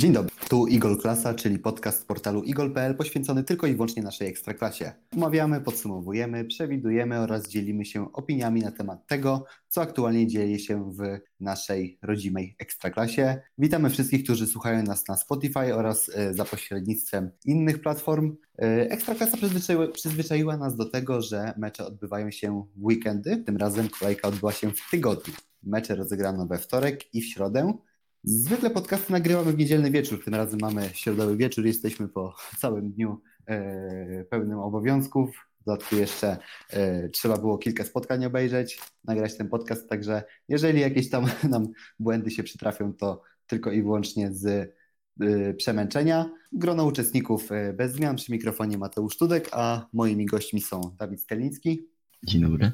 Dzień dobry, tu Igol Klasa, czyli podcast portalu igol.pl poświęcony tylko i wyłącznie naszej ekstraklasie. Omawiamy, podsumowujemy, przewidujemy oraz dzielimy się opiniami na temat tego, co aktualnie dzieje się w naszej rodzimej ekstraklasie. Witamy wszystkich, którzy słuchają nas na Spotify oraz e, za pośrednictwem innych platform. E, ekstraklasa przyzwyczaiła, przyzwyczaiła nas do tego, że mecze odbywają się w weekendy, tym razem kolejka odbyła się w tygodniu. Mecze rozegrano we wtorek i w środę. Zwykle podcasty nagrywamy w niedzielny wieczór, tym razem mamy środowy wieczór, jesteśmy po całym dniu e, pełnym obowiązków. W dodatku jeszcze e, trzeba było kilka spotkań obejrzeć, nagrać ten podcast, także jeżeli jakieś tam nam błędy się przytrafią, to tylko i wyłącznie z e, przemęczenia. Grono uczestników e, bez zmian przy mikrofonie Mateusz Tudek, a moimi gośćmi są Dawid Steliński. Dzień dobry.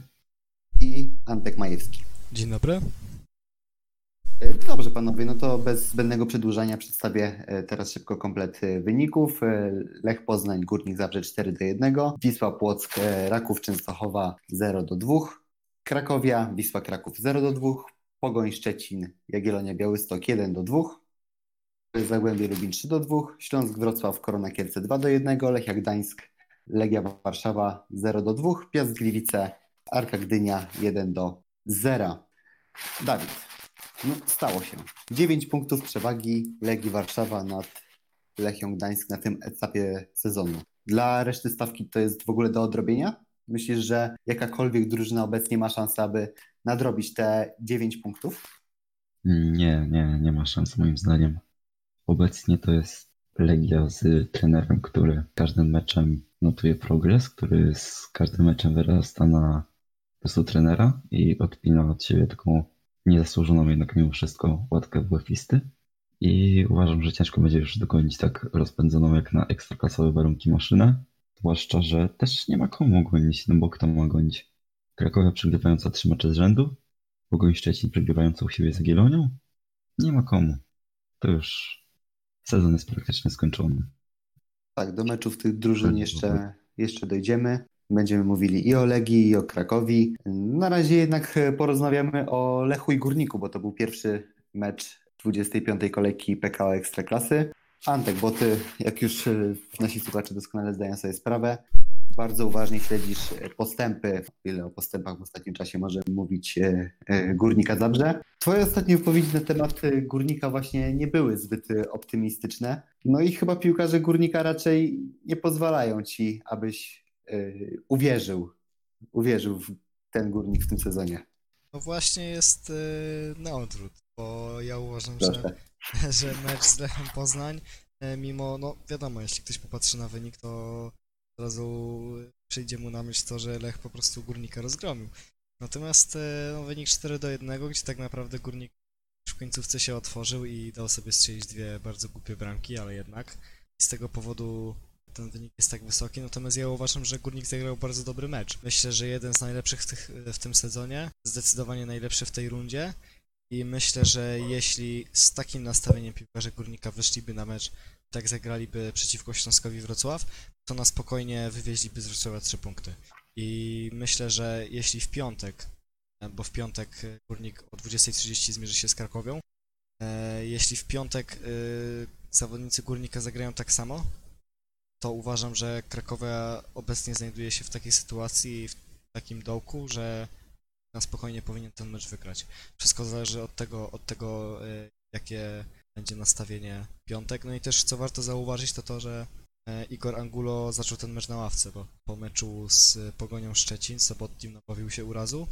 I Antek Majewski. Dzień dobry. E, dobrze, panowie, no to bez zbędnego przedłużania przedstawię e, teraz szybko komplet e, wyników. Lech Poznań, Górnik Zabrze 4 do 1, Wisła Płock, Raków Częstochowa 0 do 2, Krakowia, Wisła Kraków 0 do 2, Pogoń Szczecin, Jagiellonia Białystok 1 do 2, Zagłębie Lubin 3 do 2, Śląsk Wrocław, Korona Kielce 2 do 1, Lechia Gdańsk, Legia Warszawa 0 do 2, Piast Gliwice, Arka Gdynia 1 do 0. Dawid, no, stało się. 9 punktów przewagi Legii Warszawa nad Lechią Gdańsk na tym etapie sezonu. Dla reszty stawki to jest w ogóle do odrobienia? Myślisz, że jakakolwiek drużyna obecnie ma szansę, aby nadrobić te 9 punktów? Nie, nie, nie ma szans moim zdaniem. Obecnie to jest Legia z trenerem, który każdym meczem notuje progres, który z każdym meczem wyrasta na po prostu trenera i odpina od siebie taką niezasłużoną jednak mimo wszystko łatkę błefisty i uważam, że ciężko będzie już dogonić tak rozpędzoną jak na ekstraklasowe warunki maszynę, zwłaszcza, że też nie ma komu gonić, no bo kto ma gonić? Krakowia przegrywająca trzy mecze z rzędu, Pogoń Szczecin przegrywająca u siebie z Gielonią? Nie ma komu. To już sezon jest praktycznie skończony. Tak, do meczów tych drużyn jeszcze, jeszcze dojdziemy. Będziemy mówili i o Legii, i o Krakowi. Na razie jednak porozmawiamy o Lechu i Górniku, bo to był pierwszy mecz 25. kolejki PKO Ekstraklasy. Antek, bo ty, jak już nasi słuchacze doskonale zdają sobie sprawę, bardzo uważnie śledzisz postępy, ile o postępach w ostatnim czasie możemy mówić e, e, Górnika Zabrze. Twoje ostatnie wypowiedzi na temat Górnika właśnie nie były zbyt optymistyczne. No i chyba piłkarze Górnika raczej nie pozwalają ci, abyś uwierzył, uwierzył w ten górnik w tym sezonie. No właśnie jest y, na odwrót, bo ja uważam, że, że mecz z Lechem Poznań, y, mimo, no wiadomo, jeśli ktoś popatrzy na wynik, to od razu przyjdzie mu na myśl to, że Lech po prostu Górnika rozgromił. Natomiast no, wynik 4 do 1, gdzie tak naprawdę Górnik w końcówce się otworzył i dał sobie strzelić dwie bardzo głupie bramki, ale jednak z tego powodu ten wynik jest tak wysoki, natomiast ja uważam, że Górnik zagrał bardzo dobry mecz. Myślę, że jeden z najlepszych w, tych, w tym sezonie, zdecydowanie najlepszy w tej rundzie i myślę, że jeśli z takim nastawieniem piłkarze Górnika wyszliby na mecz, tak zagraliby przeciwko Śląskowi Wrocław, to na spokojnie wywieźliby z Wrocławia 3 punkty. I myślę, że jeśli w piątek, bo w piątek Górnik o 20.30 zmierzy się z Krakowią, e, jeśli w piątek e, zawodnicy Górnika zagrają tak samo, to uważam, że Krakowia obecnie znajduje się w takiej sytuacji, w takim dołku, że na spokojnie powinien ten mecz wygrać. Wszystko zależy od tego, od tego y, jakie będzie nastawienie piątek. No i też co warto zauważyć, to to, że e, Igor Angulo zaczął ten mecz na ławce, bo po meczu z Pogonią Szczecin Sobotnim nabawił się urazu.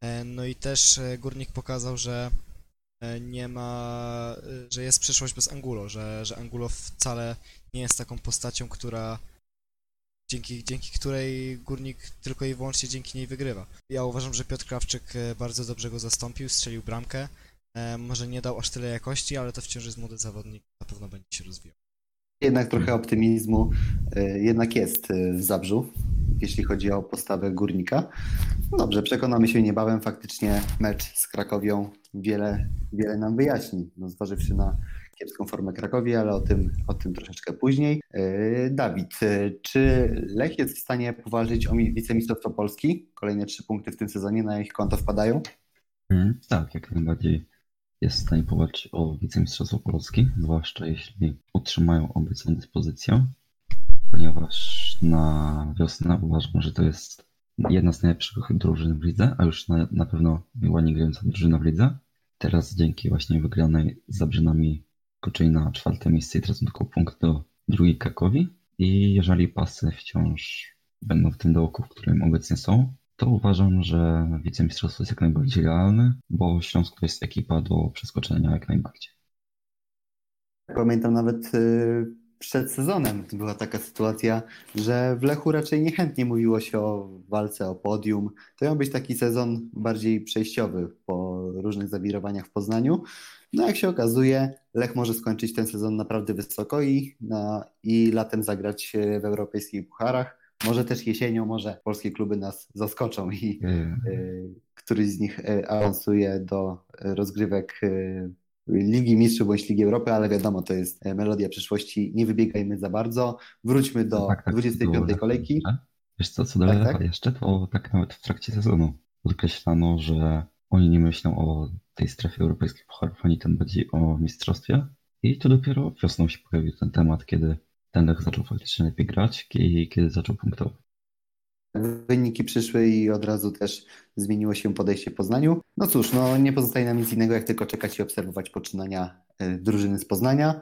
E, no i też e, Górnik pokazał, że nie ma, że jest przyszłość bez Angulo, że, że Angulo wcale nie jest taką postacią, która dzięki, dzięki której Górnik tylko i wyłącznie dzięki niej wygrywa. Ja uważam, że Piotr Krawczyk e, bardzo dobrze go zastąpił, strzelił bramkę. E, może nie dał aż tyle jakości, ale to wciąż jest młody zawodnik, na pewno będzie się rozwijał. Jednak trochę optymizmu e, jednak jest w Zabrzu, jeśli chodzi o postawę Górnika. Dobrze, przekonamy się niebawem. Faktycznie mecz z Krakowią wiele, wiele nam wyjaśni, no, zważywszy na kiepską formę Krakowi, ale o tym, o tym troszeczkę później. E, Dawid, e, czy Lech jest w stanie powalczyć o wicemistrzostwo Polski? Kolejne trzy punkty w tym sezonie na ich konto wpadają? Mm, tak, jak najbardziej. jest w stanie powalczyć o wicemistrzostwo Polski, zwłaszcza jeśli utrzymają obecną dyspozycję, ponieważ na wiosnę uważam, że to jest jedna z najlepszych drużyn w lidze, a już na, na pewno ładnie grająca drużyna w lidze. Teraz dzięki właśnie wygranej z Zabrzynami skoczyli na czwarte miejsce i tracą tylko punkt do drugiej Krakowi. I jeżeli pasy wciąż będą w tym dołku, w którym obecnie są, to uważam, że wicemistrzostwo jest jak najbardziej realne, bo Śląsk to jest ekipa do przeskoczenia jak najbardziej. Pamiętam nawet y, przed sezonem była taka sytuacja, że w Lechu raczej niechętnie mówiło się o walce o podium. To miał być taki sezon bardziej przejściowy po różnych zawirowaniach w Poznaniu. No jak się okazuje, Lech może skończyć ten sezon naprawdę wysoko i, na, i latem zagrać w europejskich pucharach. Może też jesienią, może polskie kluby nas zaskoczą i y, któryś z nich y, awansuje do rozgrywek y, Ligi Mistrzów bądź Ligi Europy, ale wiadomo, to jest melodia przyszłości. Nie wybiegajmy za bardzo. Wróćmy do no tak, tak, 25. kolejki. Wiesz co, co do tak, tak? jeszcze, to tak nawet w trakcie sezonu podkreślano, że oni nie myślą o tej strefie europejskiej pucharów, ani tym bardziej o mistrzostwie. I to dopiero wiosną się pojawił ten temat, kiedy ten Lech zaczął faktycznie lepiej grać i kiedy zaczął punktować. Wyniki przyszły i od razu też zmieniło się podejście w Poznaniu. No cóż, no nie pozostaje nam nic innego, jak tylko czekać i obserwować poczynania y, drużyny z Poznania.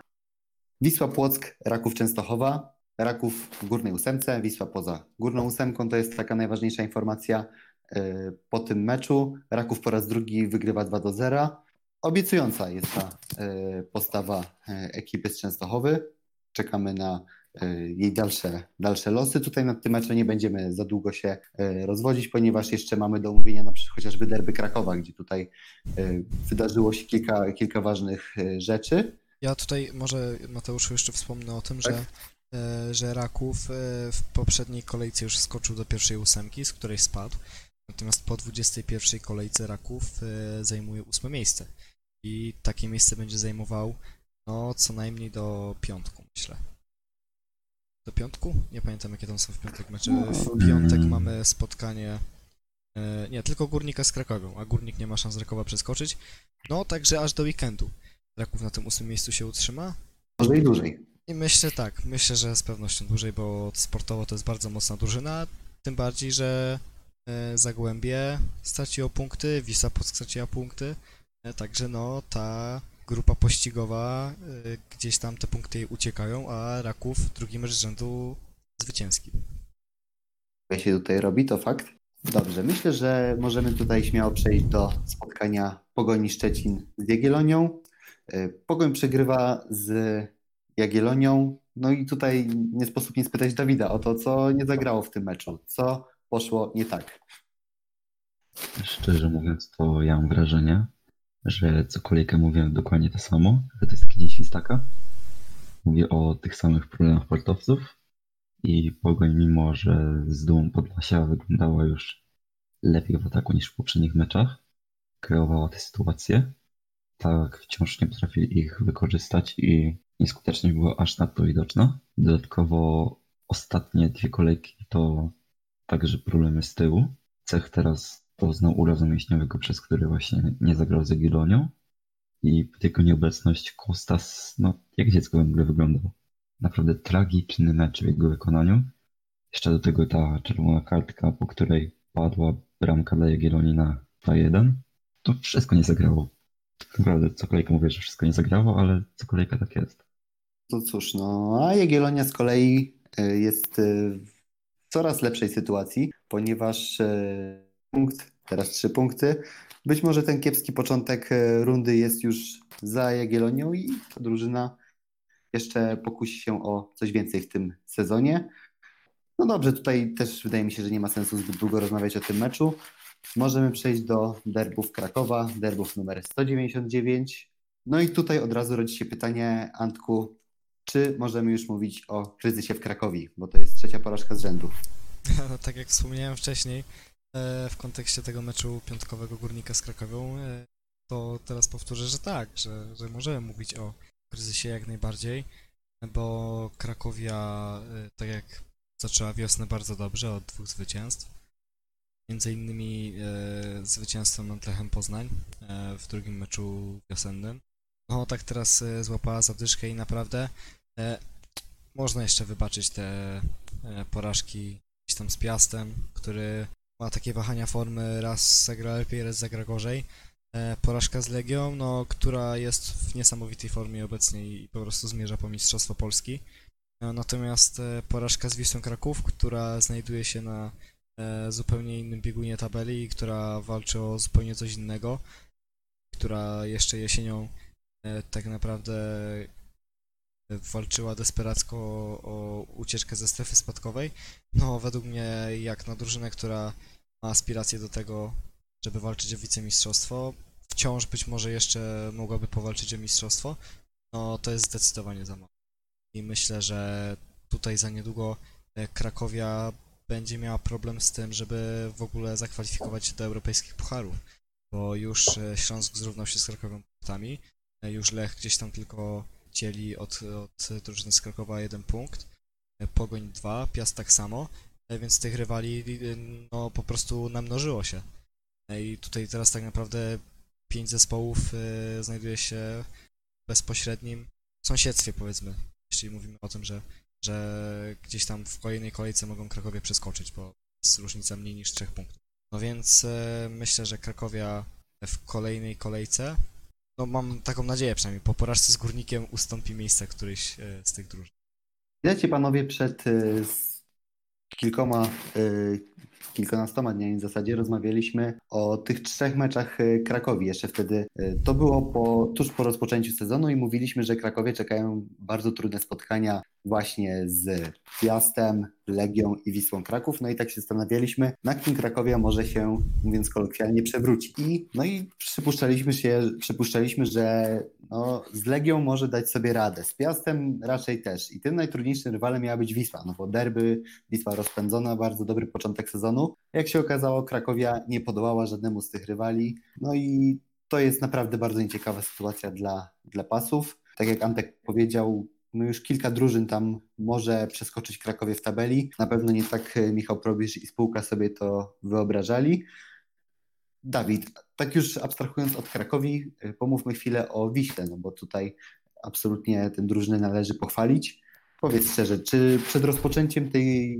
Wisła Płock, Raków Częstochowa, Raków w górnej ósemce, Wisła poza górną ósemką, to jest taka najważniejsza informacja po tym meczu. Raków po raz drugi wygrywa 2 do 0. Obiecująca jest ta y, postawa ekipy z Częstochowy czekamy na e, jej dalsze, dalsze losy. Tutaj nad tym meczem nie będziemy za długo się e, rozwodzić, ponieważ jeszcze mamy do omówienia na przykład chociażby derby Krakowa, gdzie tutaj e, wydarzyło się kilka, kilka ważnych rzeczy. Ja tutaj może Mateuszu jeszcze wspomnę o tym, tak? że, że Raków w poprzedniej kolejce już skoczył do pierwszej ósemki, z której spadł. Natomiast po 21 kolejce Raków zajmuje ósme miejsce. I takie miejsce będzie zajmował no, co najmniej do piątku, myślę. Do piątku? Nie pamiętam, jakie tam są w piątek mecze. W piątek mamy spotkanie... E, nie, tylko Górnika z Krakowią, a Górnik nie ma szans Rakowa przeskoczyć. No, także aż do weekendu. Raków na tym ósmym miejscu się utrzyma. Może i dłużej. I myślę tak, myślę, że z pewnością dłużej, bo sportowo to jest bardzo mocna drużyna, tym bardziej, że e, Zagłębie straciło punkty, Wisła straciła punkty, e, także no ta grupa pościgowa, y, gdzieś tam te punkty uciekają, a Raków drugi mecz rzędu zwycięski. Jak się tutaj robi, to fakt. Dobrze, myślę, że możemy tutaj śmiało przejść do spotkania Pogoni Szczecin z Jagiellonią. Y, Pogoń przegrywa z Jagiellonią, no i tutaj nie sposób nie spytać Dawida o to, co nie zagrało w tym meczu, co poszło nie tak. Szczerze mówiąc, to ja mam wrażenie, że co kolejkę mówię dokładnie to samo, że to jest taki dzień świstaka. Mówię o tych samych problemach portowców i Pogoń, mimo że z dumą Podlasia wyglądała już lepiej w ataku niż w poprzednich meczach, kreowała te sytuacje, tak wciąż nie potrafili ich wykorzystać i nieskuteczność była aż nadto widoczna. Dodatkowo ostatnie dwie kolejki to także problemy z tyłu. Cech teraz poznał urazu mięśniowego, przez który właśnie nie zagrał z Jagiellonią i jego nieobecność Kostas, no jak dziecko w ogóle wyglądał. Naprawdę tragiczny mecz w jego wykonaniu. Jeszcze do tego ta czerwona kartka, po której padła bramka dla Jagiellonii na 2-1. To wszystko nie zagrało. Tak naprawdę co kolejkę mówię, że wszystko nie zagrało, ale co kolejka tak jest. No cóż, no a Jagiellonia z kolei y, jest y, coraz lepszej sytuacji, ponieważ y, punkt, teraz trzy punkty. Być może ten kiepski początek e, rundy jest już za Jagiellonią i ta drużyna jeszcze pokusi się o coś więcej w tym sezonie. No dobrze, tutaj też wydaje mi się, że nie ma sensu zbyt długo rozmawiać o tym meczu. Możemy przejść do derbów Krakowa, derbów numer 199. No i tutaj od razu rodzi się pytanie, Antku, czy możemy już mówić o kryzysie w Krakowie, bo to jest trzecia porażka z rzędu. No, tak jak wspomniałem wcześniej, E, w kontekście tego meczu piątkowego Górnika z Krakowią, e, to teraz powtórzę, że tak, że, że możemy mówić o kryzysie jak najbardziej, bo Krakowia, e, tak jak zaczęła wiosnę bardzo dobrze, od dwóch zwycięstw, między innymi zwycięstwem nad Lechem Poznań w drugim meczu wiosennym. No tak teraz e, złapała zadyszkę i naprawdę e, można jeszcze wybaczyć te e, porażki gdzieś tam z Piastem, który ma takie wahania formy, raz zagra lepiej, raz zagra gorzej. E, porażka z Legią, no, która jest w niesamowitej formie obecnie i po prostu zmierza po Mistrzostwo Polski. E, Natomiast e, porażka z Wisłą Kraków, która znajduje się na e, zupełnie innym biegunie tabeli i która walczy o zupełnie coś innego, która jeszcze jesienią tak naprawdę walczyła desperacko o, ucieczkę ze strefy spadkowej. No, według mnie, jak na drużynę, która ma aspiracje do tego, żeby walczyć o wicemistrzostwo, wciąż być może jeszcze mogłaby powalczyć o mistrzostwo, no to jest zdecydowanie za mało. I myślę, że tutaj za niedługo e, Krakowia będzie miała problem z tym, żeby w ogóle zakwalifikować się do europejskich pucharów, bo już e, Śląsk zrównał się z Krakowią punktami, e, już Lech gdzieś tam tylko dzieli od, od drużyny z Krakowa jeden punkt, e, Pogoń dwa, Piast tak samo, e, więc tych rywali e, no po prostu namnożyło się. E, I tutaj teraz tak naprawdę pięć zespołów e, znajduje się w bezpośrednim sąsiedztwie powiedzmy, jeśli mówimy o tym, że, że gdzieś tam w kolejnej kolejce mogą Krakowie przeskoczyć, bo jest różnica mniej niż trzech punktów. No więc e, myślę, że Krakowia w kolejnej kolejce, no mam taką nadzieję przynajmniej, po porażce z Górnikiem ustąpi miejsce któryś e, z tych drużyn. Wiecie panowie, przed z kilkoma, y, kilkunastoma dniami w zasadzie rozmawialiśmy o tych trzech meczach y, Krakowi. Jeszcze wtedy y, to było po, tuż po rozpoczęciu sezonu i mówiliśmy, że Krakowie czekają bardzo trudne spotkania właśnie z Piastem, Legią i Wisłą Kraków. No i tak się zastanawialiśmy, na kim Krakowia może się, mówiąc kolokwialnie, przewrócić. I, no i przypuszczaliśmy, się, przypuszczaliśmy że no, z Legią może dać sobie radę, z Piastem raczej też. I tym najtrudniejszym rywalem miała być Wisła, no bo derby, Wisła rozpędzona, bardzo dobry początek sezonu. Jak się okazało, Krakowia nie podołała żadnemu z tych rywali. No i to jest naprawdę bardzo nieciekawa sytuacja dla, dla pasów. Tak jak Antek powiedział, no już kilka drużyn tam może przeskoczyć Krakowie w tabeli. Na pewno nie tak e, Michał Probisz i spółka sobie to wyobrażali. Dawid, tak już abstrahując od Krakowi, y, pomówmy chwilę o Wiśle, no bo tutaj absolutnie tę drużynę należy pochwalić. Powiedz szczerze, czy przed rozpoczęciem tej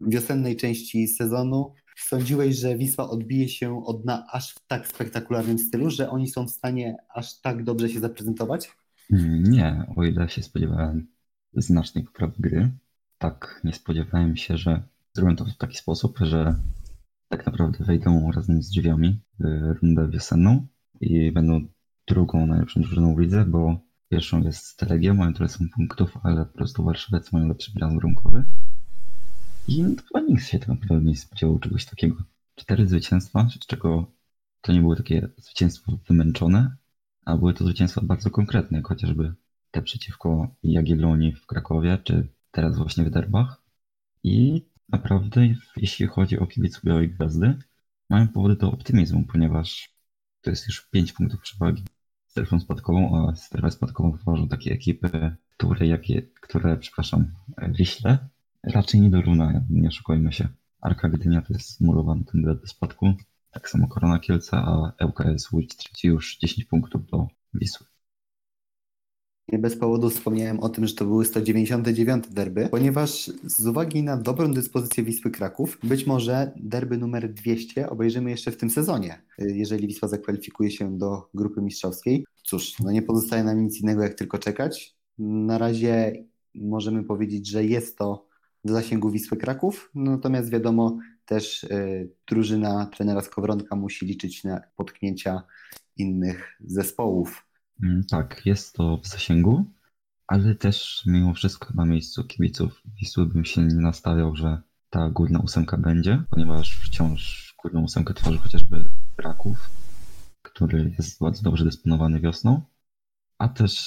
wiosennej części sezonu sądziłeś, że Wisła odbije się od dna aż w tak spektakularnym stylu, że oni są w stanie aż tak dobrze się zaprezentować? Nie, o ile się spodziewałem znacznej poprawy gry, tak nie spodziewałem się, że zrobią to w taki sposób, że tak naprawdę wejdą razem z drzwiami w rundę wiosenną i będą drugą najlepszą drużyną w lidze, bo pierwszą jest Legia, mają tyle samo punktów, ale po prostu Warszawiec mają lepszy bilans warunkowy. I chyba nikt się tak naprawdę nie spodziewał czegoś takiego. Cztery zwycięstwa, z czego to nie były takie zwycięstwa wymęczone, a były to zwycięstwa bardzo konkretne, chociażby te przeciwko Jagiellonii w Krakowie, czy teraz właśnie w derbach. I naprawdę, jeśli chodzi o kibiców Białej Gwiazdy, mają powody do optymizmu, ponieważ to jest już 5 punktów przewagi strefą spadkową, a strefę spadkową tworzą takie ekipy, które, jakie, które przepraszam, Wiśle raczej nie dorównają, nie oszukujmy się. Arka Gdynia to jest murowany kandydat do spadku, tak samo Korona Kielce, a ŁKS Łódź traci już 10 punktów do Wisły. Nie bez powodu wspomniałem o tym, że to były 199 derby, ponieważ z uwagi na dobrą dyspozycję Wisły Kraków, być może derby numer 200 obejrzymy jeszcze w tym sezonie, jeżeli Wisła zakwalifikuje się do grupy mistrzowskiej. Cóż, no nie pozostaje nam nic innego jak tylko czekać. Na razie możemy powiedzieć, że jest to w zasięgu Wisły Kraków, natomiast wiadomo, też y, drużyna trenera Skowronka musi liczyć na potknięcia innych zespołów. Mm, Tak, jest to w zasięgu, ale też mimo wszystko na miejscu kibiców Wisły bym się nie nastawiał, że ta górna ósemka będzie, ponieważ wciąż górną ósemkę tworzy chociażby Raków, który jest bardzo dobrze dysponowany wiosną, a też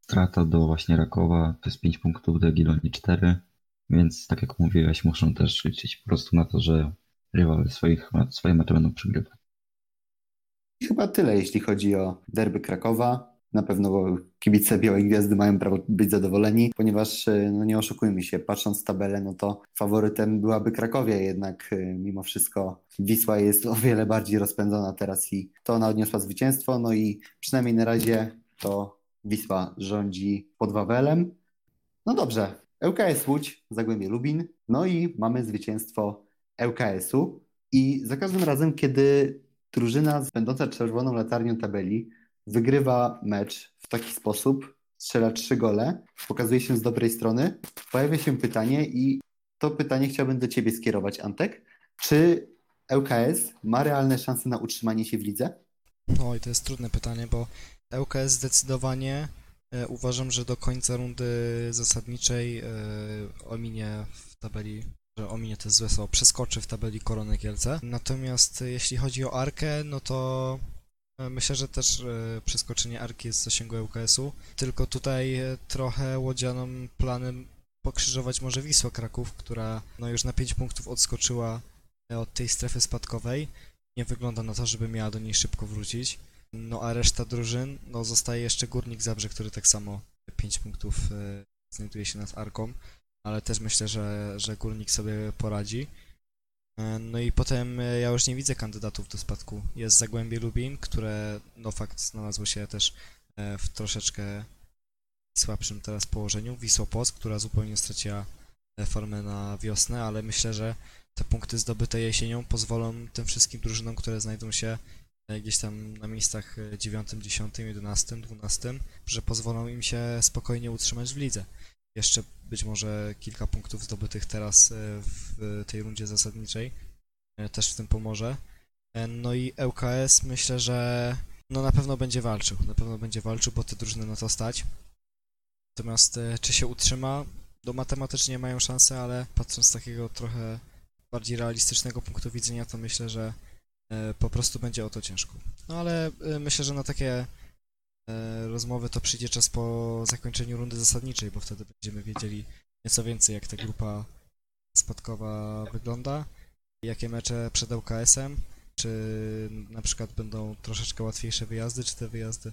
strata do właśnie Rakowa to jest 5 punktów, do Jagiellonii 4, więc tak jak mówiłeś, muszą też liczyć po prostu na to, że rywale swoich, swoje mecze będą przegrywać. Chyba tyle, jeśli chodzi o derby Krakowa. na pewno kibice Białej Gwiazdy mają prawo być zadowoleni, ponieważ, e, no nie oszukujmy się, patrząc tabelę, no to faworytem byłaby Krakowia, jednak e, mimo wszystko Wisła jest o wiele bardziej rozpędzona teraz i to ona odniosła zwycięstwo, no i przynajmniej na razie to Wisła rządzi pod Wawelem. No dobrze, ŁKS Łódź, Zagłębie Lubin, no i mamy zwycięstwo ŁKS-u i za każdym razem, kiedy drużyna będąca czerwoną latarnią tabeli wygrywa mecz w taki sposób, strzela trzy gole, pokazuje się z dobrej strony, pojawia się pytanie i to pytanie chciałbym do Ciebie skierować, Antek. Czy ŁKS ma realne szanse na utrzymanie się w lidze? Oj, to jest trudne pytanie, bo ŁKS zdecydowanie uważam, że do końca rundy zasadniczej e, ominie w tabeli, że ominie jest złe słowo, przeskoczy w tabeli Korony Kielce. Natomiast e, jeśli chodzi o Arkę, no to e, myślę, że też e, przeskoczenie Arki jest w zasięgu ŁKS-u, tylko tutaj e, trochę łodzianom planem pokrzyżować może Wisła Kraków, która no już na 5 punktów odskoczyła e, od tej strefy spadkowej. Nie wygląda na to, żeby miała do niej szybko wrócić. No a reszta drużyn, no zostaje jeszcze Górnik Zabrze, który tak samo 5 punktów e, znajduje się nad Arką, ale też myślę, że, że Górnik sobie poradzi. E, No i potem e, ja już nie widzę kandydatów do spadku. Jest Zagłębie Lubin, które no fakt znalazło się też w troszeczkę słabszym teraz położeniu. Wisła Płock, która zupełnie straciła formę na wiosnę, ale myślę, że te punkty zdobyte jesienią pozwolą tym wszystkim drużynom, które znajdą się gdzieś tam na miejscach e, 9, 10, 11, 12, że pozwolą im się spokojnie utrzymać w lidze. Jeszcze być może kilka punktów zdobytych teraz e, w tej rundzie zasadniczej e, też w tym pomoże. E, No i ŁKS myślę, że no na pewno będzie walczył, na pewno będzie walczył, bo te drużyny na to stać. Natomiast e, czy się utrzyma? No matematycznie mają szansę, ale patrząc z takiego trochę bardziej realistycznego punktu widzenia, to myślę, że e, po prostu będzie o to ciężko. No ale e, myślę, że na takie e, rozmowy to przyjdzie czas po zakończeniu rundy zasadniczej, bo wtedy będziemy wiedzieli nieco więcej, jak ta grupa spadkowa wygląda, jakie mecze przed ŁKS-em, czy na przykład będą troszeczkę łatwiejsze wyjazdy, czy te wyjazdy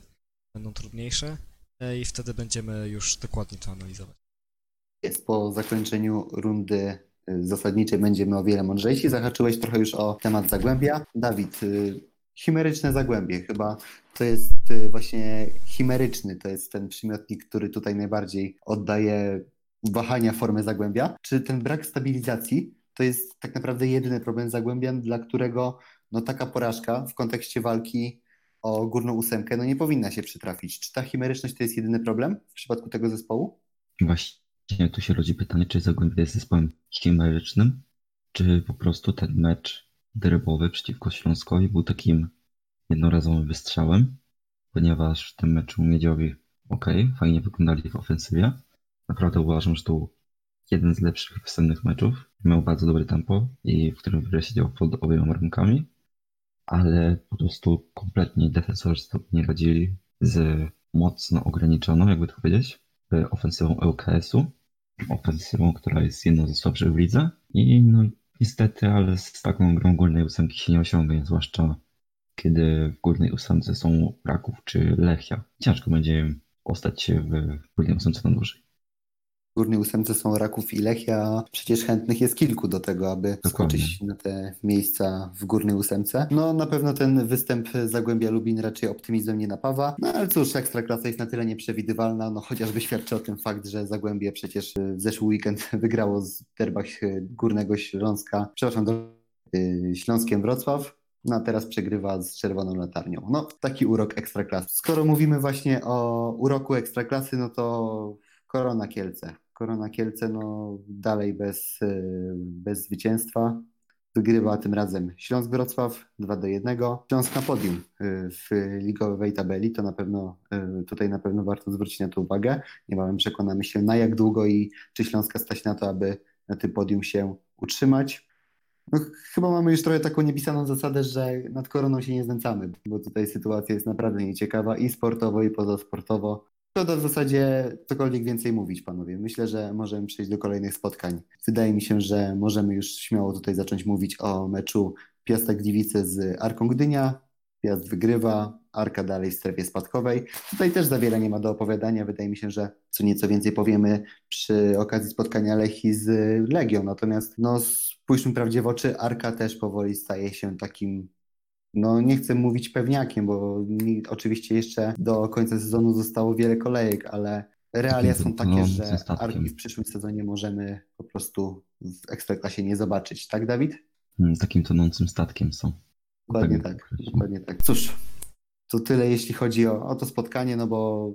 będą trudniejsze e, i wtedy będziemy już dokładnie to analizować. Jest po zakończeniu rundy zasadniczej będziemy o wiele mądrzejsi. Zahaczyłeś trochę już o temat Zagłębia. Dawid, y, chimeryczne Zagłębie chyba to jest y, właśnie chimeryczny, to jest ten przymiotnik, który tutaj najbardziej oddaje wahania formy Zagłębia. Czy ten brak stabilizacji to jest tak naprawdę jedyny problem Zagłębian, dla którego no taka porażka w kontekście walki o górną ósemkę no nie powinna się przytrafić. Czy ta chimeryczność to jest jedyny problem w przypadku tego zespołu? Właśnie tu się rodzi pytanie, czy Zagłębie jest zespołem chimerycznym, czy po prostu ten mecz derbowy przeciwko Śląskowi był takim jednorazowym wystrzałem, ponieważ w tym meczu Miedziowi ok, fajnie wyglądali w ofensywie. Naprawdę uważam, że to był jeden z lepszych wstępnych meczów. Miał bardzo dobre tempo i w którym wiele siedział pod obiema rękami, ale po prostu kompletnie defensorzy nie radzili z mocno ograniczoną, jakby to powiedzieć, e, ofensywą ŁKS-u. Ofensywą, która jest jedną ze słabszych w lidze. I no niestety, ale z taką grą górnej ósemki się nie osiągnie, zwłaszcza kiedy w górnej ósemce są Raków czy Lechia. Ciężko będzie ostać się w górnej ósemce na dłużej. Górnej ósemce są Raków i Lechia. Przecież chętnych jest kilku do tego, aby Dokładnie. skoczyć na te miejsca w górnej ósemce. No na pewno ten występ Zagłębia Lubin raczej optymizmem nie napawa. No ale cóż, Ekstraklasa jest na tyle nieprzewidywalna, no chociażby świadczy o tym fakt, że Zagłębie przecież y, w zeszły weekend wygrało z derbach y, Górnego Śląska, przepraszam, do, y, Śląskiem Wrocław. No a teraz przegrywa z czerwoną latarnią. No, taki urok ekstraklasy. Skoro mówimy właśnie o uroku ekstraklasy, no to Korona Kielce. Korona Kielce no dalej bez, y, bez zwycięstwa. Wygrywa tym razem Śląsk Wrocław 2 do 1. Śląsk na podium y, w ligowej tabeli. To na pewno y, tutaj na pewno warto zwrócić na to uwagę. Niebawem przekonamy się na jak długo i czy Śląska stać na to, aby na tym podium się utrzymać. No, chyba mamy już trochę taką niepisaną zasadę, że nad koroną się nie znęcamy, bo tutaj sytuacja jest naprawdę nieciekawa i sportowo, i pozasportowo. Szkoda w zasadzie cokolwiek więcej mówić, panowie. Myślę, że możemy przejść do kolejnych spotkań. Wydaje mi się, że możemy już śmiało tutaj zacząć mówić o meczu Piastek Gliwice z Arką Gdynia. Piast wygrywa, Arka dalej w strefie spadkowej. Tutaj też za wiele nie ma do opowiadania. Wydaje mi się, że co nieco więcej powiemy przy okazji spotkania Lechi z Legią. Natomiast no, spójrzmy prawdzie w oczy, Arka też powoli staje się takim no nie chcę mówić pewniakiem, bo oczywiście jeszcze do końca sezonu zostało wiele kolejek, ale realia są takie, że Arki w przyszłym sezonie możemy po prostu w Ekstraklasie nie zobaczyć. Tak, Dawid? Hmm, takim tonącym statkiem są. Dokładnie tak, tak dokładnie tak. Cóż, to tyle jeśli chodzi o, o to spotkanie, no bo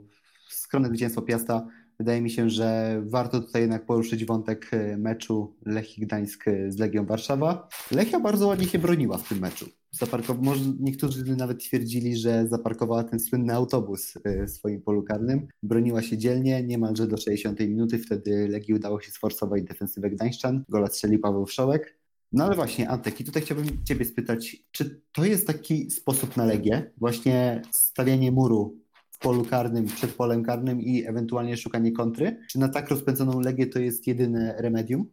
skromne zwycięstwo Piasta Wydaje mi się, że warto tutaj jednak poruszyć wątek e, meczu Lechii Gdańsk z Legią Warszawa. Lechia bardzo ładnie się broniła w tym meczu. Zaparkow... Może niektórzy nawet twierdzili, że zaparkowała ten słynny autobus w swoim polu karnym. Broniła się dzielnie, niemalże do 60 minuty. Wtedy Legii udało się sforsować defensywę Gdańszczan. Gola strzelił Paweł Wszołek. No ale właśnie, Antek, i tutaj chciałbym Ciebie spytać, czy to jest taki sposób na Legię, właśnie stawianie muru w polu karnym, przed polem karnym i ewentualnie szukanie kontry? Czy na tak rozpędzoną Legię to jest jedyne remedium?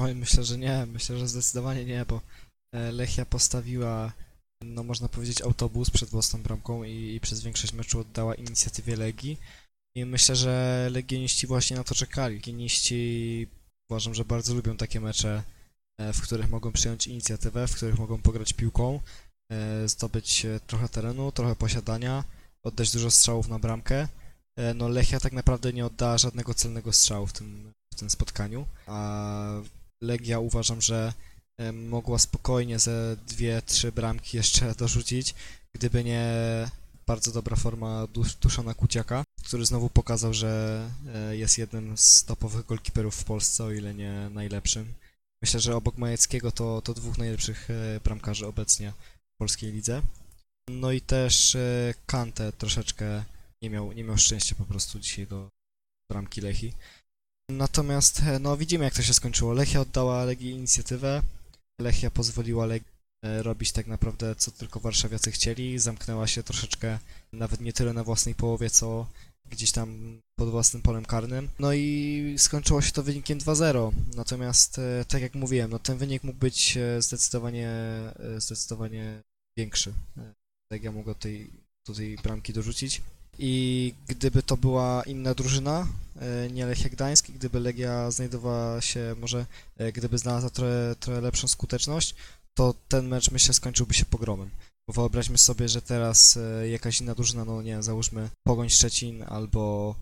Oj, myślę, że nie. Myślę, że zdecydowanie nie, bo Lechia postawiła, no można powiedzieć, autobus przed własną bramką i, i przez większość meczu oddała inicjatywie Legii. I myślę, że legioniści właśnie na to czekali. Legioniści uważam, że bardzo lubią takie mecze, e, w których mogą przyjąć inicjatywę, w których mogą pograć piłką, e, zdobyć trochę terenu, trochę posiadania oddać dużo strzałów na bramkę. E, no Lechia tak naprawdę nie oddała żadnego celnego strzału w tym, w tym spotkaniu, a Legia uważam, że e, mogła spokojnie ze dwie, trzy bramki jeszcze dorzucić, gdyby nie bardzo dobra forma Duszana Kuciaka, który znowu pokazał, że e, jest jednym z topowych golkiperów w Polsce, o ile nie najlepszym. Myślę, że obok Majeckiego to, to dwóch najlepszych bramkarzy obecnie w polskiej lidze. No i też e, Kante troszeczkę nie miał, nie miał szczęścia po prostu dzisiaj do bramki Lechi. Natomiast e, no widzimy jak to się skończyło. Lechia oddała Legii inicjatywę. Lechia pozwoliła Legii e, robić tak naprawdę co tylko warszawiacy chcieli. Zamknęła się troszeczkę nawet nie tyle na własnej połowie, co gdzieś tam pod własnym polem karnym. No i skończyło się to wynikiem 2-0. Natomiast tak jak mówiłem, no ten wynik mógł być zdecydowanie zdecydowanie większy. Legia mogła tej, tutaj bramki dorzucić. I gdyby to była inna drużyna, e, nie Lechia Gdańsk, gdyby Legia znajdowała się, może e, gdyby znalazła trochę, trochę lepszą skuteczność, to ten mecz myślę skończyłby się pogromem. Bo wyobraźmy sobie, że teraz e, jakaś inna drużyna, no nie załóżmy Pogoń Szczecin albo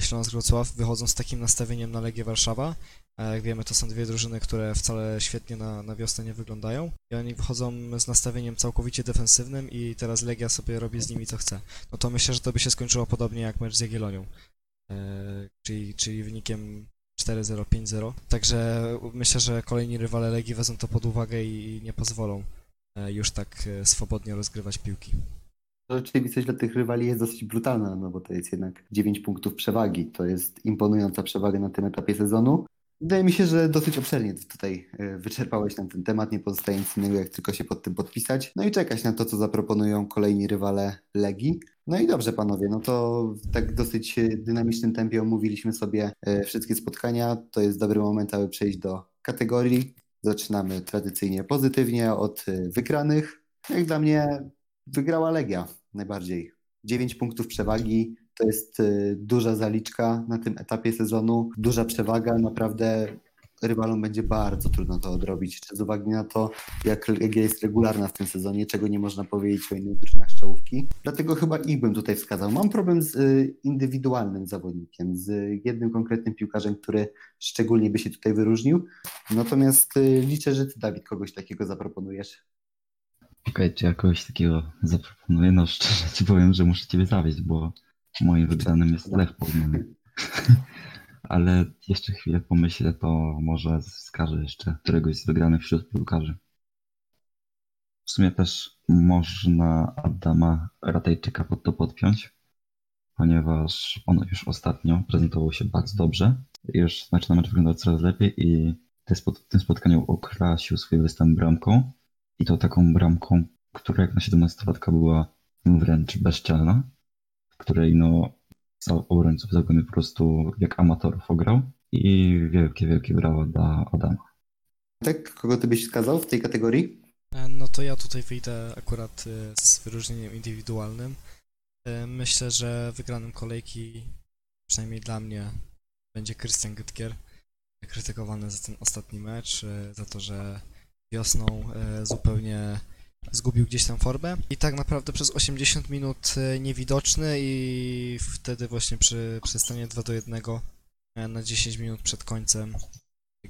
Śląsk Wrocław wychodzą z takim nastawieniem na Legię Warszawa, a jak wiemy, to są dwie drużyny, które wcale świetnie na, na wiosnę nie wyglądają. I oni wychodzą z nastawieniem całkowicie defensywnym i teraz Legia sobie robi z nimi co chce. No to myślę, że to by się skończyło podobnie jak mecz z Jagiellonią. E, czyli, czyli wynikiem 4-0, 5-0. Także myślę, że kolejni rywale Legii wezmą to pod uwagę i nie pozwolą e, już tak e, swobodnie rozgrywać piłki. Rzeczywistość dla tych rywali jest dosyć brutalna, no bo to jest jednak 9 punktów przewagi. To jest imponująca przewaga na tym etapie sezonu. Wydaje mi się, że dosyć obszernie tutaj e, wyczerpałeś nam ten temat, nie pozostaje nic innego, jak tylko się pod tym podpisać. No i czekać na to, co zaproponują kolejni rywale Legii. No i dobrze, panowie, no to w tak dosyć dynamicznym tempie omówiliśmy sobie e, wszystkie spotkania. To jest dobry moment, aby przejść do kategorii. Zaczynamy tradycyjnie pozytywnie od e, wygranych. Jak dla mnie wygrała Legia najbardziej. 9 punktów przewagi, to jest y, duża zaliczka na tym etapie sezonu, duża przewaga. Naprawdę rywalom będzie bardzo trudno to odrobić, z uwagi na to, jak Legia jest regularna w tym sezonie, czego nie można powiedzieć o innych drużynach czołówki. Dlatego chyba ich bym tutaj wskazał. Mam problem z y, indywidualnym zawodnikiem, z jednym konkretnym piłkarzem, który szczególnie by się tutaj wyróżnił. Natomiast y, liczę, że ty, Dawid, kogoś takiego zaproponujesz. Okej, okay, czy jakoś takiego zaproponuję? No szczerze ci powiem, że muszę ciebie zawieść, bo Moim wybranym jest Lech Poznań. Ale jeszcze chwilę pomyślę, to może wskażę jeszcze któregoś z wygranych wśród piłkarzy. W sumie też można Adama Ratajczyka pod to podpiąć, ponieważ on już ostatnio prezentował się bardzo dobrze. Już z meczu na mecz wyglądał coraz lepiej i w tym spotkaniu okrasił swój występ bramką. I to taką bramką, która jak na 17-latka była wręcz bezczelna której no obrońców zagony po prostu jak amatorów ograł i wielkie, wielkie brawa dla Adama. Tak? Kogo ty byś wskazał w tej kategorii? E, No to ja tutaj wyjdę akurat e, z wyróżnieniem indywidualnym. E, Myślę, że wygranym kolejki, przynajmniej dla mnie, będzie Christian Gytkier. Krytykowany za ten ostatni mecz, za to, że wiosną e, zupełnie zgubił gdzieś tam formę. I tak naprawdę przez 80 minut e, niewidoczny i wtedy właśnie przy, przy stanie 2 do 1 e, na 10 minut przed końcem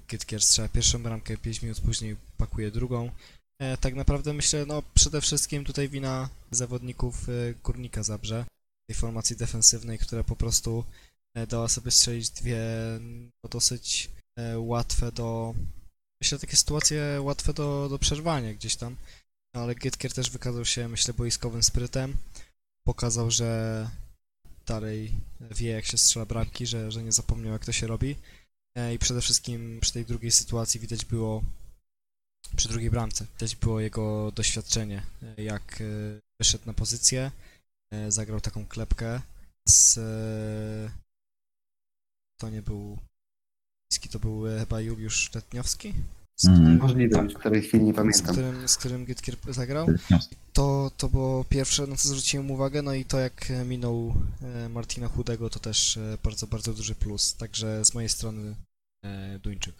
Gytkier strzela pierwszą bramkę, 5 minut później pakuje drugą. Tak naprawdę myślę, no przede wszystkim tutaj wina zawodników Górnika Zabrze, tej formacji defensywnej, która po prostu dała sobie strzelić dwie no, dosyć łatwe do... Myślę, takie sytuacje łatwe do, do przerwania gdzieś tam. No, ale Gytkier też wykazał się, myślę, boiskowym sprytem. Pokazał, że dalej wie, jak się strzela bramki, że, że nie zapomniał, jak to się robi. E, I przede wszystkim przy tej drugiej sytuacji widać było, przy drugiej bramce, widać było jego doświadczenie, jak e, wyszedł na pozycję, e, zagrał taką klepkę z... To nie był... To był e, chyba Juliusz Letniowski? Z Mm, którym, Możliwe, już w której chwili nie z pamiętam. którym, z którym Gytkier zagrał. To, to było pierwsze, na co zwróciłem uwagę, no i to jak e, minął e, Martina Chudego, to też bardzo, bardzo duży plus. Także z mojej strony Duńczyk.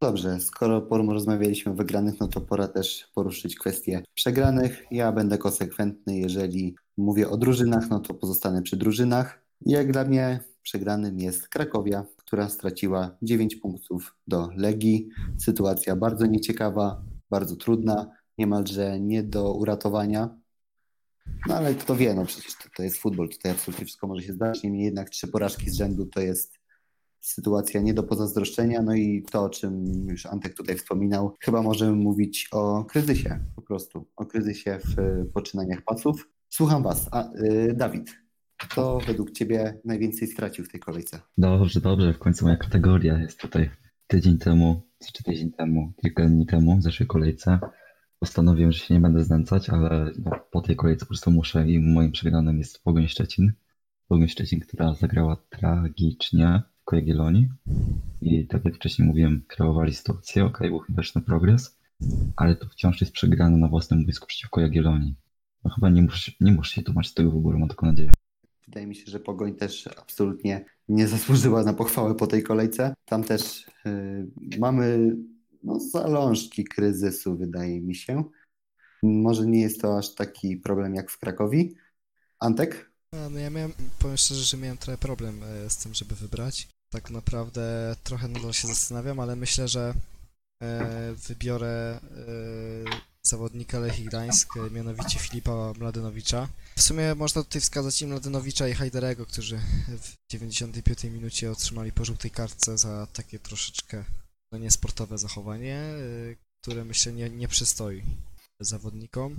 Dobrze, skoro porozmawialiśmy o wygranych, no to pora też poruszyć kwestię przegranych. Ja będę konsekwentny, jeżeli mówię o drużynach, no to pozostanę przy drużynach. Jak dla mnie przegranym jest Krakowia, która straciła 9 punktów do Legii. Sytuacja bardzo nieciekawa, bardzo trudna, niemalże nie do uratowania. No ale kto wie, no przecież to, to jest futbol, tutaj absolutnie wszystko może się zdarzyć. Niemniej jednak trzy porażki z rzędu to jest sytuacja nie do pozazdroszczenia. No i to, o czym już Antek tutaj wspominał, chyba możemy mówić o kryzysie po prostu, o kryzysie w poczynaniach pasów. Słucham Was. A, y, Dawid, kto według Ciebie najwięcej stracił w tej kolejce? Dobrze, dobrze, w końcu moja kategoria jest tutaj. Tydzień temu, czy tydzień temu, kilka dni temu, w zeszłej kolejce, postanowiłem, że się nie będę znęcać, ale no, po tej kolejce po prostu muszę i moim przegranym jest Pogoń Szczecin. Pogoń Szczecin, która zagrała tragicznie w Jagiellonii i tak jak wcześniej mówiłem, kreowali sytuację, ok, był widoczny progres, ale to wciąż jest przegrane na własnym boisku przeciwko Jagiellonii. No chyba nie muszę, nie muszę się tłumaczyć tego w ogóle, mam taką nadzieję. Wydaje mi się, że Pogoń też absolutnie nie zasłużyła na pochwałę po tej kolejce. Tam też y, mamy no, zalążki kryzysu, wydaje mi się. Może nie jest to aż taki problem jak w Krakowi. Antek? No ja miałem, powiem szczerze, że miałem trochę problem e, z tym, żeby wybrać. Tak naprawdę trochę nadal się zastanawiam, ale myślę, że e, wybiorę e, zawodnika Lechii Gdańsk, e, mianowicie Filipa Mladynowicza. W sumie można tutaj wskazać i Mladynowicza i Hajderego, którzy w 95 minucie otrzymali po żółtej kartce za takie troszeczkę no, niesportowe zachowanie, e, które myślę nie, nie przystoi zawodnikom.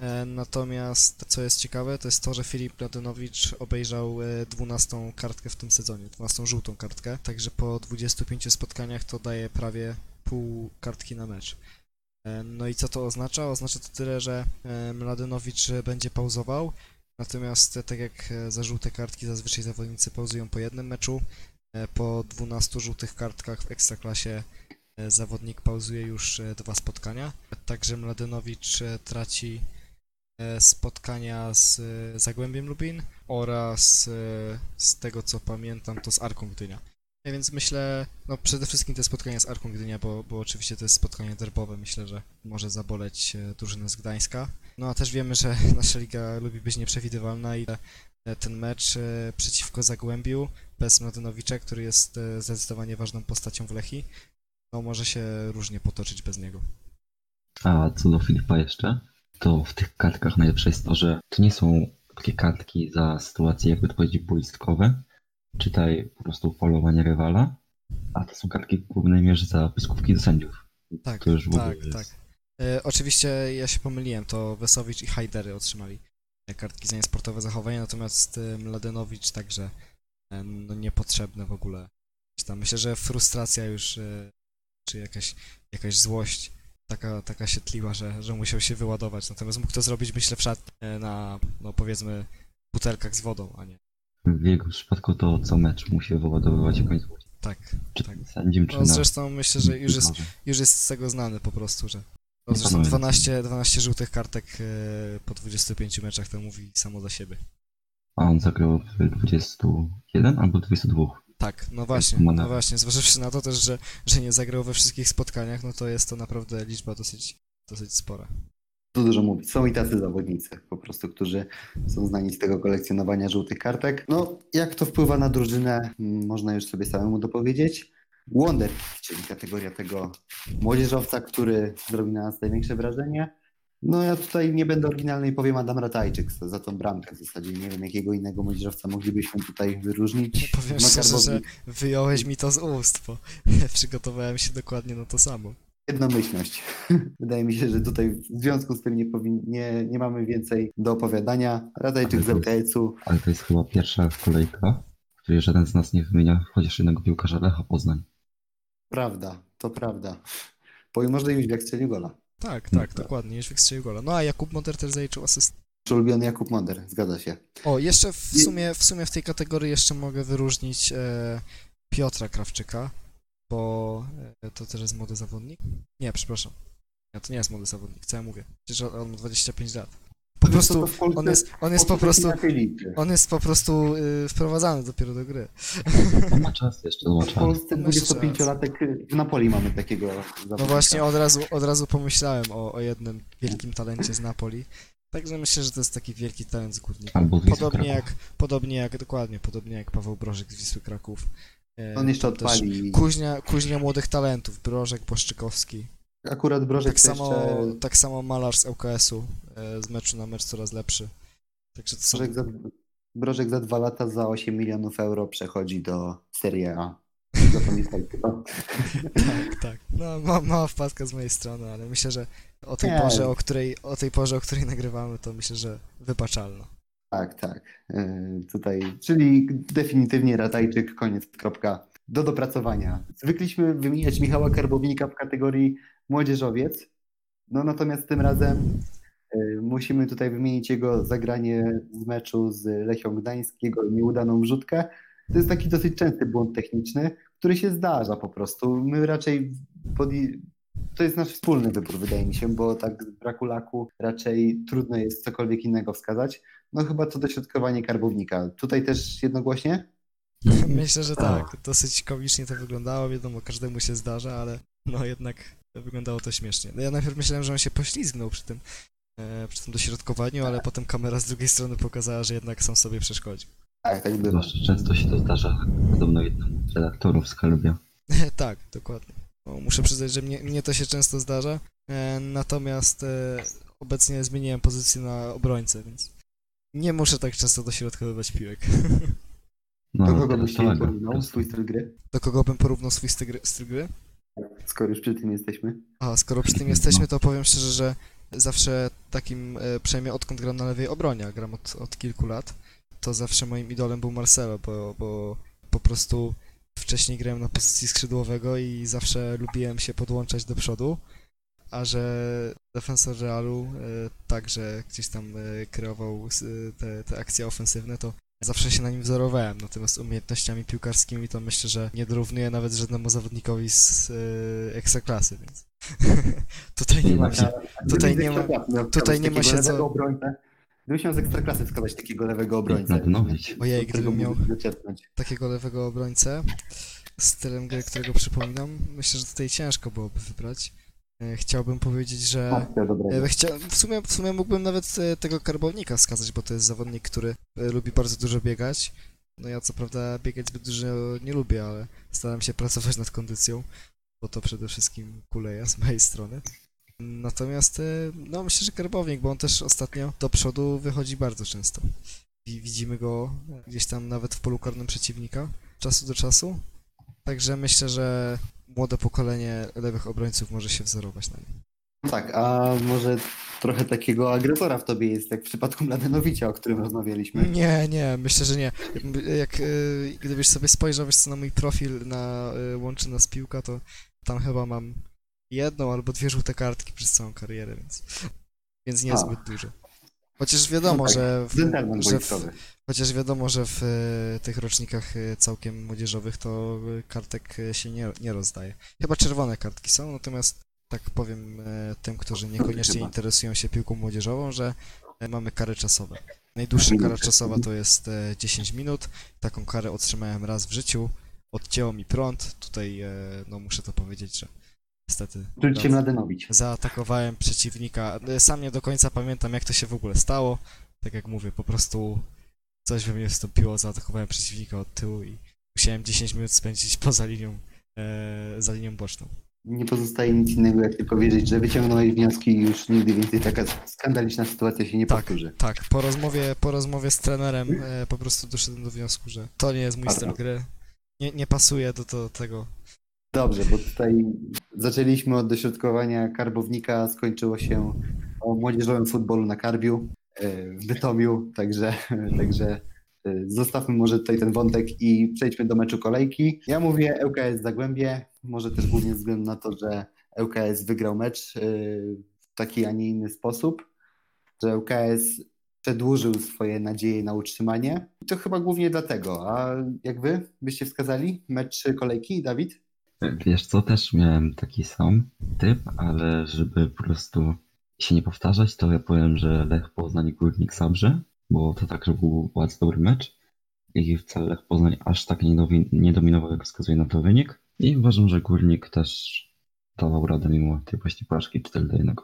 E, Natomiast co jest ciekawe, to jest to, że Filip Mladynowicz obejrzał e, 12 kartkę w tym sezonie, 12 żółtą kartkę, także po 25 spotkaniach to daje prawie pół kartki na mecz. E, No i co to oznacza? Oznacza to tyle, że e, Mladynowicz będzie pauzował, natomiast e, tak jak za żółte kartki zazwyczaj zawodnicy pauzują po jednym meczu, po 12 żółtych kartkach w Ekstraklasie zawodnik pauzuje już dwa spotkania, także Mladynowicz e, traci spotkania z Zagłębiem Lubin oraz z tego co pamiętam to z Arką Gdynia. Więc myślę, no przede wszystkim te spotkania z Arką Gdynia, bo, bo oczywiście to jest spotkanie derbowe, myślę, że może zaboleć e, drużynę z Gdańska. No a też wiemy, że nasza liga lubi być nieprzewidywalna i e, ten mecz e, przeciwko Zagłębiu bez Mladynowicza, który jest zdecydowanie ważną postacią w Lechii, no może się różnie potoczyć bez niego. A co do Filipa jeszcze, to w tych kartkach najlepsze jest to, że to nie są takie kartki za sytuacje, jakby to powiedzieć, boiskowe, czytaj po prostu faulowanie rywala, a to są kartki w głównej mierze za pyskówki do sędziów. Tak, to już w ogóle tak, jest. tak. E, oczywiście ja się pomyliłem, to Wesowicz i Hajdery otrzymali e, kartki za niesportowe zachowanie, natomiast e, Mladenowicz także e, no, niepotrzebne w ogóle. Myślę, że frustracja już, czy jakaś, jakaś złość taka, taka się tliła, że, że musiał się wyładować. Natomiast mógł to zrobić, myślę, w szat na, no powiedzmy, butelkach z wodą, a nie. W jego przypadku to co mecz musi wyładowywać w końcu. Tak, Czy tak. sędzim, czy No zresztą myślę, że już jest, już jest z tego znany po prostu, że No, zresztą panuję. 12, 12 żółtych kartek e, po 25 meczach to mówi samo za siebie. A on zagrał w 21 albo 22. Tak, no właśnie, no właśnie, zważywszy na to też, że, że nie zagrał we wszystkich spotkaniach, no to jest to naprawdę liczba dosyć, dosyć spora. Dużo mówić. Są i tacy zawodnicy po prostu, którzy są znani z tego kolekcjonowania żółtych kartek. No, jak to wpływa na drużynę, można już sobie samemu dopowiedzieć. Wonder, czyli kategoria tego młodzieżowca, który zrobi na nas największe wrażenie. No ja tutaj nie będę oryginalny i powiem Adam Ratajczyk za, tą bramkę w zasadzie. Nie wiem, jakiego innego młodzieżowca moglibyśmy tutaj wyróżnić. Powiem szczerze, że wyjąłeś mi to z ust, bo przygotowałem się dokładnie na to samo. Jednomyślność. Wydaje mi się, że tutaj w związku z tym nie, powin... nie, nie mamy więcej do opowiadania. Ratajczyk z LKS-u. Ale to jest chyba pierwsza kolejka, w której żaden z nas nie wymienia chociaż jednego piłkarza Lecha Poznań. Prawda, to prawda. Pomimo, że Jóźwiak strzelił gola. Tak, No tak, tak. dokładnie, Jóźwik strzelił gola. No a Jakub Monter też zaliczył asyst. Nasz ulubiony Jakub Monder, zgadza się. O, jeszcze w sumie, w sumie w tej kategorii jeszcze mogę wyróżnić e, Piotra Krawczyka, bo e, to też jest młody zawodnik. Nie, przepraszam. Nie, to nie jest młody zawodnik, co ja mówię? Przecież on ma 25 lat. Po co, prostu w Polsce- on jest, on jest W po Polsce prostu, on jest po prostu y, wprowadzany dopiero do gry. On ma czas jeszcze, on ma W czas. Polsce No jeszcze 25-latek w Napoli mamy takiego zawodnika. No właśnie od razu, od razu pomyślałem o, o jednym wielkim talencie z Napoli. Także myślę, że to jest taki wielki talent z górnika. Podobnie jak, podobnie jak, dokładnie, podobnie jak Paweł Brożek z Wisły Kraków. E, On jeszcze odpali. Kuźnia, kuźnia młodych talentów, Brożek, Błaszczykowski. Akurat Brożek Tak samo, jeszcze... tak samo malarz z ЛKS-u, e, z meczu na mecz coraz lepszy. Także to są... Brożek za, Brożek za dwa lata za 8 milionów euro przechodzi do Serie A. Tak, tak. No, ma, mała wpadka z mojej strony, ale myślę, że o tej Nie. porze, o której, o tej porze, o której nagrywamy, to myślę, że wybaczalno. Tak, tak. Yy, tutaj, czyli definitywnie Ratajczyk, koniec, kropka. Do dopracowania. Zwykliśmy wymieniać Michała Karbownika w kategorii młodzieżowiec, no natomiast tym razem yy, musimy tutaj wymienić jego zagranie z meczu z Lechią Gdańsk, jego nieudaną wrzutkę. To jest taki dosyć częsty błąd techniczny, który się zdarza po prostu. My raczej to jest nasz wspólny wybór, wydaje mi się, bo tak z braku laku raczej trudno jest cokolwiek innego wskazać. No chyba to dośrodkowanie karbownika. Tutaj też jednogłośnie? Myślę, że tak. Dosyć komicznie to wyglądało, wiadomo, każdemu się zdarza, ale no jednak wyglądało to śmiesznie. No ja najpierw myślałem, że on się poślizgnął przy tym, e, przy tym dośrodkowaniu, ale potem kamera z drugiej strony pokazała, że jednak sam sobie przeszkodził. Tak, tak bywa. Zwłaszcza często się to zdarza podobno jednemu z redaktorów z Kalubia. tak, dokładnie. No, muszę przyznać, że mnie, mnie to się często zdarza, e, natomiast e, obecnie zmieniłem pozycję na obrońcę, więc nie muszę tak często dośrodkowywać piłek. No, Do kogo byś porównał swój styl gry? Do kogo bym porównał swój styl gry? styl gry? Skoro już przy tym jesteśmy. A skoro przy tym jesteśmy, to powiem szczerze, że zawsze takim, e, przynajmniej odkąd gram na lewej obronie, a gram od, od kilku lat, to zawsze moim idolem był Marcelo, bo, bo po prostu wcześniej grałem na pozycji skrzydłowego i zawsze lubiłem się podłączać do przodu, a że defensor Realu e, także gdzieś tam e, kreował s- te, te akcje ofensywne, to zawsze się na nim wzorowałem, natomiast umiejętnościami piłkarskimi to myślę, że nie dorównuję nawet żadnemu zawodnikowi z e, ekstraklasy, więc tutaj nie ma się. Tutaj nie ma- tutaj nie ma się co-. Gdybyś miał z ekstraklasy wskazać takiego lewego obrońcę. Nadnowić. Ojej, gdybym miał- takiego lewego obrońcę stylem gry, którego przypominam, myślę, że tutaj ciężko byłoby wybrać. E, Chciałbym powiedzieć, że dobrego. e, chcia... w, sumie, w sumie mógłbym nawet e, tego karbownika wskazać, bo to jest zawodnik, który lubi bardzo dużo biegać. No ja co prawda biegać zbyt dużo nie lubię, ale staram się pracować nad kondycją, bo to przede wszystkim kuleja z mojej strony. Natomiast, e, no myślę, że karbownik, bo on też ostatnio do przodu wychodzi bardzo często. I widzimy go gdzieś tam nawet w polu karnym przeciwnika, czasu do czasu. Także myślę, że młode pokolenie lewych obrońców może się wzorować na nim. Tak, a może trochę takiego agresora w tobie jest, jak w przypadku Mladenowicza, o którym rozmawialiśmy. Nie, nie, myślę, że nie. Jak, y, gdybyś sobie spojrzał wiesz co, na mój profil na Łączy Nas Piłka, to tam chyba mam jedną albo dwie żółte kartki przez całą karierę, więc, więc niezbyt dużo. Chociaż wiadomo, No tak, że, w, że w, chociaż wiadomo, że w y, tych rocznikach y, całkiem młodzieżowych to y, kartek się nie, nie rozdaje. Chyba czerwone kartki są, natomiast tak powiem e, tym, którzy niekoniecznie interesują się piłką młodzieżową, że e, mamy kary czasowe. Najdłuższa kara czasowa to jest e, 10 minut. Taką karę otrzymałem raz w życiu. Odcięło mi prąd. Tutaj e, no muszę to powiedzieć, że niestety Czuć Mladenowicz. zaatakowałem przeciwnika. E, Sam nie do końca pamiętam jak to się w ogóle stało. Tak jak mówię, po prostu coś we mnie wstąpiło, zaatakowałem przeciwnika od tyłu i musiałem 10 minut spędzić poza linią, e, za linią boczną. Nie pozostaje nic innego, jak tylko wierzyć, że wyciągnąłeś wnioski i już nigdy więcej taka skandaliczna sytuacja się nie Tak. powtórzy. Tak, po rozmowie, po rozmowie z trenerem e, po prostu doszedłem do wniosku, że to nie jest mój styl gry. Nie, nie pasuje do, do tego. Dobrze, bo tutaj zaczęliśmy od dośrodkowania karbownika, skończyło się o młodzieżowym futbolu na Karbiu, e, w Bytomiu, także, także e, zostawmy może tutaj ten wątek i przejdźmy do meczu kolejki. Ja mówię ŁKS Zagłębie, może też głównie ze względu na to, że ŁKS wygrał mecz e, w taki, a nie inny sposób, że ŁKS przedłużył swoje nadzieje na utrzymanie. To chyba głównie dlatego. A jak wy byście wskazali mecz kolejki, Dawid? Wiesz co, też miałem taki sam typ, ale żeby po prostu się nie powtarzać, to ja powiem, że Lech Poznań i Górnik Zabrze, bo to także był bardzo dobry mecz i wcale Lech Poznań aż tak nie, dowi- nie dominował, jak wskazuje na to wynik. I uważam, że Górnik też dawał radę mimo tej właśnie porażki 4 do 1.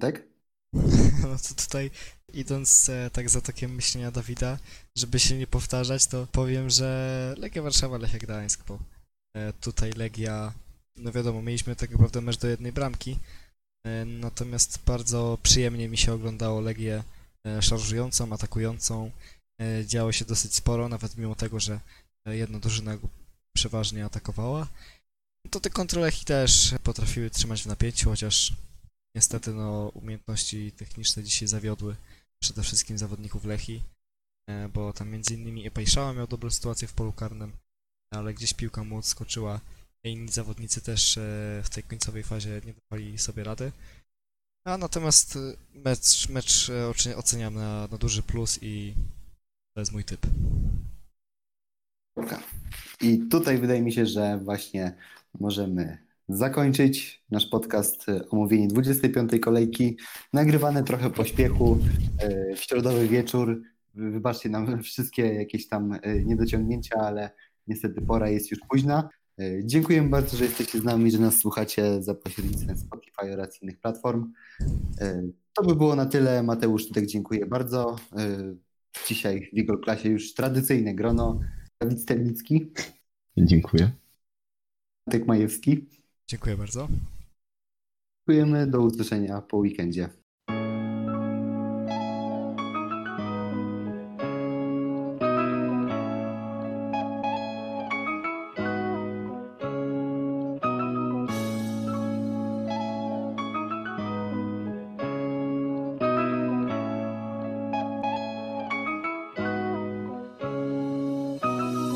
Tak? No to tutaj idąc e, tak za tokiem myślenia Dawida, żeby się nie powtarzać, to powiem, że Legia Warszawa, Lechia Gdańsk, bo tutaj Legia, no wiadomo, mieliśmy tak naprawdę mecz do jednej bramki, e, natomiast bardzo przyjemnie mi się oglądało Legię e, szarżującą, atakującą, e, działo się dosyć sporo, nawet mimo tego, że e, jedna drużyna przeważnie atakowała. To te kontroleki też potrafiły trzymać w napięciu, chociaż Niestety, no, umiejętności techniczne dzisiaj zawiodły przede wszystkim zawodników Lechi, e, bo tam między innymi Epajszała miał dobrą sytuację w polu karnym, ale gdzieś piłka mu odskoczyła inni zawodnicy też e, w tej końcowej fazie nie dawali sobie rady. A natomiast e, mecz, mecz e, oce- oceniam na, na duży plus i to jest mój typ. I tutaj wydaje mi się, że właśnie możemy zakończyć nasz podcast omówienie 25. kolejki. Nagrywane trochę po śpiechu, e, w środowy wieczór. Wy- Wybaczcie nam wszystkie jakieś tam niedociągnięcia, ale niestety pora jest już późna. E, Dziękujemy bardzo, że jesteście z nami, że nas słuchacie za pośrednictwem Spotify oraz innych platform. E, To by było na tyle. Mateusz Tudek, dziękuję bardzo. E, Dzisiaj w Eagle Klasie już tradycyjne grono. Dawid Stelnicki, Dziękuję. Matek Majewski. Dziękuję bardzo. Dziękujemy, do usłyszenia po weekendzie.